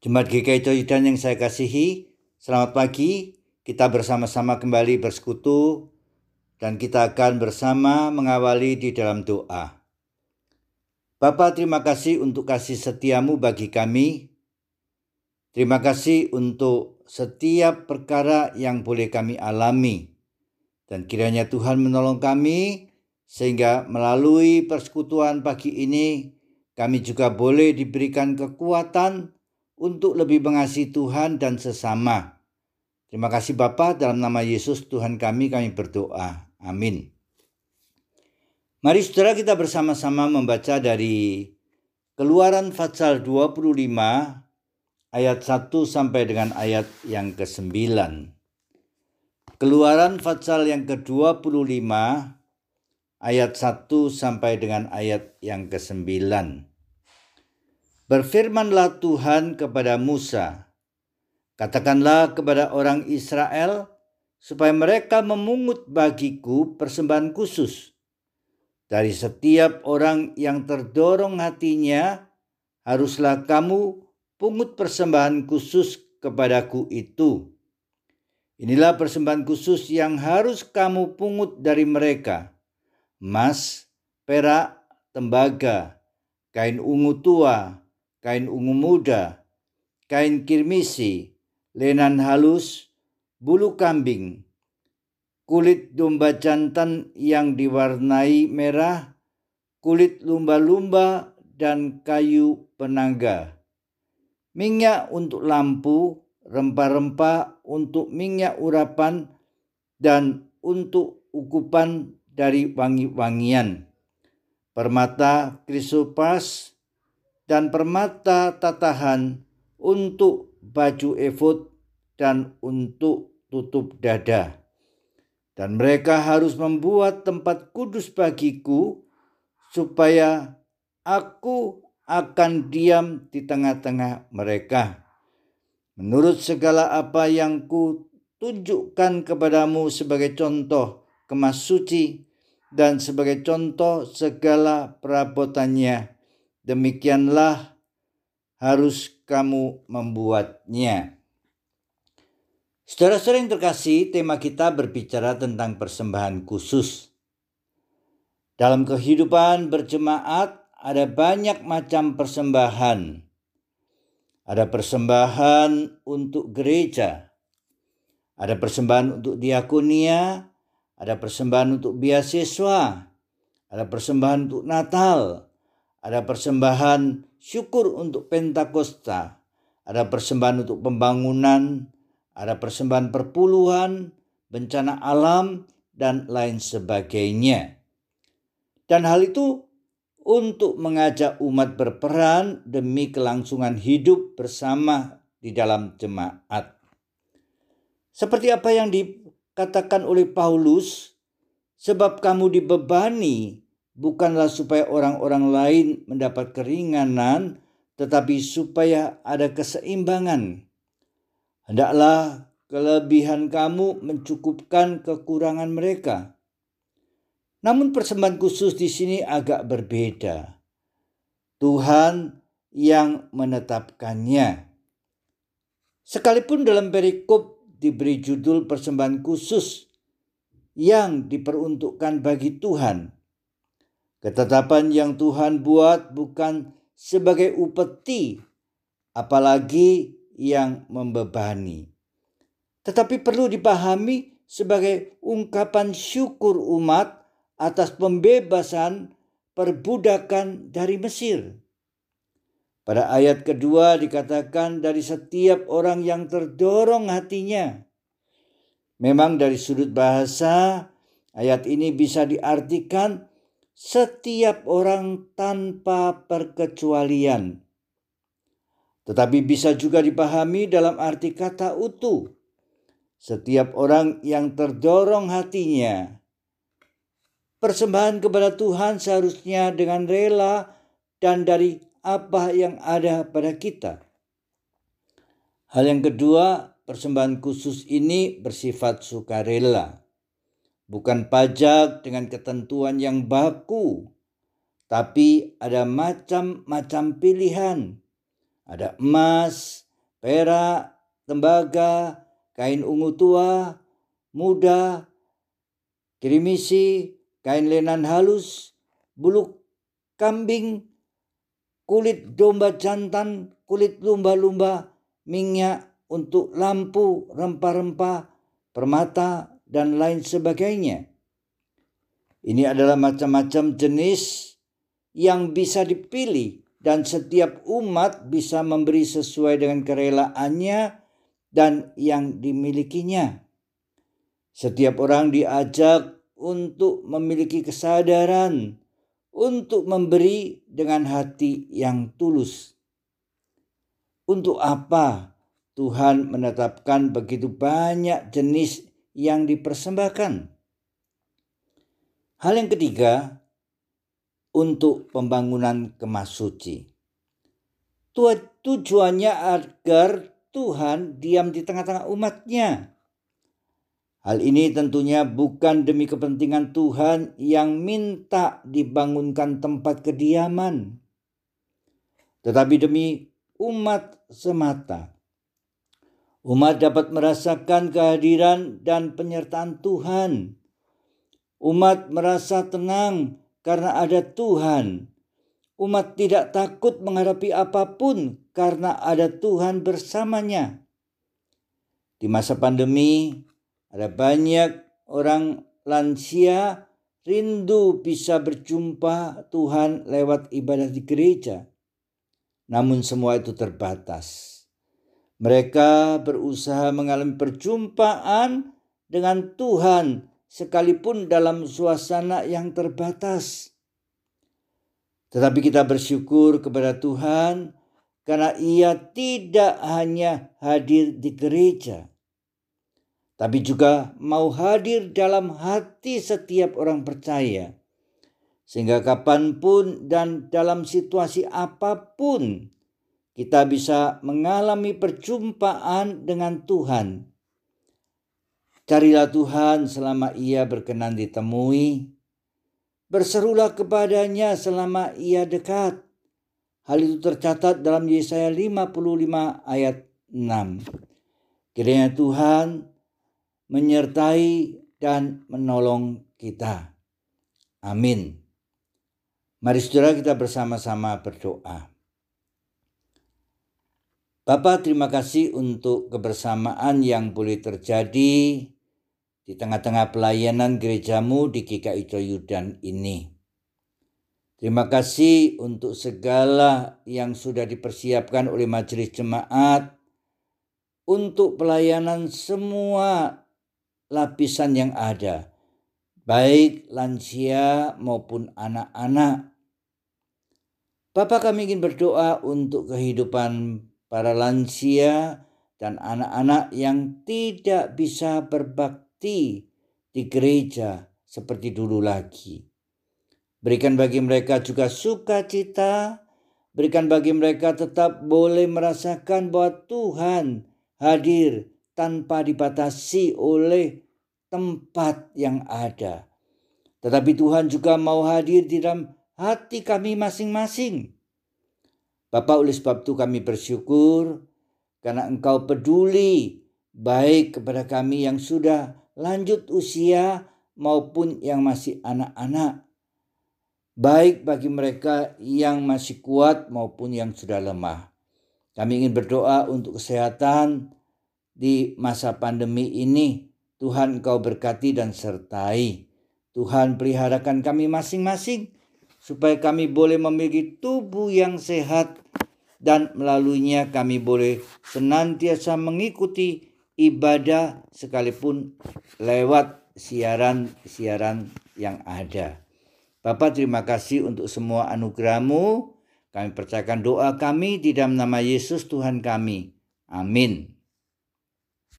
Jemaat GKI Coidan yang saya kasihi, selamat pagi. Kita bersama-sama kembali bersekutu dan kita akan bersama mengawali di dalam doa. Bapa, terima kasih untuk kasih setiamu bagi kami. Terima kasih untuk setiap perkara yang boleh kami alami. Dan kiranya Tuhan menolong kami sehingga melalui persekutuan pagi ini kami juga boleh diberikan kekuatan untuk lebih mengasihi Tuhan dan sesama. Terima kasih Bapa dalam nama Yesus Tuhan kami kami berdoa. Amin. Mari saudara kita bersama-sama membaca dari Keluaran Fatsal 25 ayat 1 sampai dengan ayat yang ke-9. Keluaran Fatsal yang ke-25 ayat 1 sampai dengan ayat yang ke-9. Berfirmanlah Tuhan kepada Musa, Katakanlah kepada orang Israel, supaya mereka memungut bagiku persembahan khusus. Dari setiap orang yang terdorong hatinya, haruslah kamu pungut persembahan khusus kepadaku itu. Inilah persembahan khusus yang harus kamu pungut dari mereka. Emas, perak, tembaga, kain ungu tua, kain ungu muda, kain kirmisi, lenan halus, bulu kambing, kulit domba jantan yang diwarnai merah, kulit lumba-lumba, dan kayu penangga. Minyak untuk lampu, rempah-rempah untuk minyak urapan, dan untuk ukupan dari wangi-wangian. Permata krisopas dan permata tatahan untuk baju efod dan untuk tutup dada. Dan mereka harus membuat tempat kudus bagiku supaya aku akan diam di tengah-tengah mereka. Menurut segala apa yang ku tunjukkan kepadamu sebagai contoh kemas suci dan sebagai contoh segala perabotannya demikianlah harus kamu membuatnya. Saudara-saudara yang terkasih, tema kita berbicara tentang persembahan khusus. Dalam kehidupan berjemaat ada banyak macam persembahan. Ada persembahan untuk gereja, ada persembahan untuk diakonia, ada persembahan untuk beasiswa, ada persembahan untuk Natal, ada persembahan syukur untuk Pentakosta, ada persembahan untuk pembangunan, ada persembahan perpuluhan, bencana alam, dan lain sebagainya. Dan hal itu untuk mengajak umat berperan demi kelangsungan hidup bersama di dalam jemaat. Seperti apa yang dikatakan oleh Paulus, sebab kamu dibebani bukanlah supaya orang-orang lain mendapat keringanan, tetapi supaya ada keseimbangan. Hendaklah kelebihan kamu mencukupkan kekurangan mereka. Namun persembahan khusus di sini agak berbeda. Tuhan yang menetapkannya. Sekalipun dalam perikop diberi judul persembahan khusus yang diperuntukkan bagi Tuhan, Ketetapan yang Tuhan buat bukan sebagai upeti, apalagi yang membebani. Tetapi perlu dipahami sebagai ungkapan syukur umat atas pembebasan perbudakan dari Mesir. Pada ayat kedua dikatakan dari setiap orang yang terdorong hatinya. Memang dari sudut bahasa ayat ini bisa diartikan setiap orang tanpa perkecualian. Tetapi bisa juga dipahami dalam arti kata utuh. Setiap orang yang terdorong hatinya. Persembahan kepada Tuhan seharusnya dengan rela dan dari apa yang ada pada kita. Hal yang kedua, persembahan khusus ini bersifat sukarela bukan pajak dengan ketentuan yang baku, tapi ada macam-macam pilihan. Ada emas, perak, tembaga, kain ungu tua, muda, kirimisi, kain lenan halus, bulu kambing, kulit domba jantan, kulit lumba-lumba, minyak untuk lampu, rempah-rempah, permata, dan lain sebagainya. Ini adalah macam-macam jenis yang bisa dipilih dan setiap umat bisa memberi sesuai dengan kerelaannya dan yang dimilikinya. Setiap orang diajak untuk memiliki kesadaran untuk memberi dengan hati yang tulus. Untuk apa Tuhan menetapkan begitu banyak jenis yang dipersembahkan? Hal yang ketiga, untuk pembangunan kemas suci. Tujuannya agar Tuhan diam di tengah-tengah umatnya. Hal ini tentunya bukan demi kepentingan Tuhan yang minta dibangunkan tempat kediaman, tetapi demi umat semata. Umat dapat merasakan kehadiran dan penyertaan Tuhan. Umat merasa tenang karena ada Tuhan. Umat tidak takut menghadapi apa pun karena ada Tuhan bersamanya. Di masa pandemi, ada banyak orang lansia rindu bisa berjumpa Tuhan lewat ibadah di gereja. Namun semua itu terbatas. Mereka berusaha mengalami perjumpaan dengan Tuhan sekalipun dalam suasana yang terbatas. Tetapi kita bersyukur kepada Tuhan karena Ia tidak hanya hadir di gereja, tapi juga mau hadir dalam hati setiap orang percaya. Sehingga kapan pun dan dalam situasi apa pun kita bisa mengalami perjumpaan dengan Tuhan Carilah Tuhan selama ia berkenan ditemui. Berserulah kepadanya selama ia dekat. Hal itu tercatat dalam Yesaya 55 ayat 6. Kiranya Tuhan menyertai dan menolong kita. Amin. Mari saudara kita bersama-sama berdoa. Bapak terima kasih untuk kebersamaan yang boleh terjadi di tengah-tengah pelayanan gerejamu di GKI Coyudan ini. Terima kasih untuk segala yang sudah dipersiapkan oleh majelis jemaat untuk pelayanan semua lapisan yang ada, baik lansia maupun anak-anak. Bapak kami ingin berdoa untuk kehidupan para lansia dan anak-anak yang tidak bisa berbakti di gereja seperti dulu lagi. Berikan bagi mereka juga sukacita, berikan bagi mereka tetap boleh merasakan bahwa Tuhan hadir tanpa dibatasi oleh tempat yang ada. Tetapi Tuhan juga mau hadir di dalam hati kami masing-masing. Bapak oleh sebab itu kami bersyukur karena engkau peduli baik kepada kami yang sudah lanjut usia maupun yang masih anak-anak. Baik bagi mereka yang masih kuat maupun yang sudah lemah. Kami ingin berdoa untuk kesehatan di masa pandemi ini. Tuhan kau berkati dan sertai. Tuhan peliharakan kami masing-masing supaya kami boleh memiliki tubuh yang sehat dan melaluinya kami boleh senantiasa mengikuti ibadah sekalipun lewat siaran-siaran yang ada. Bapak terima kasih untuk semua anugerahmu. Kami percayakan doa kami di dalam nama Yesus Tuhan kami. Amin.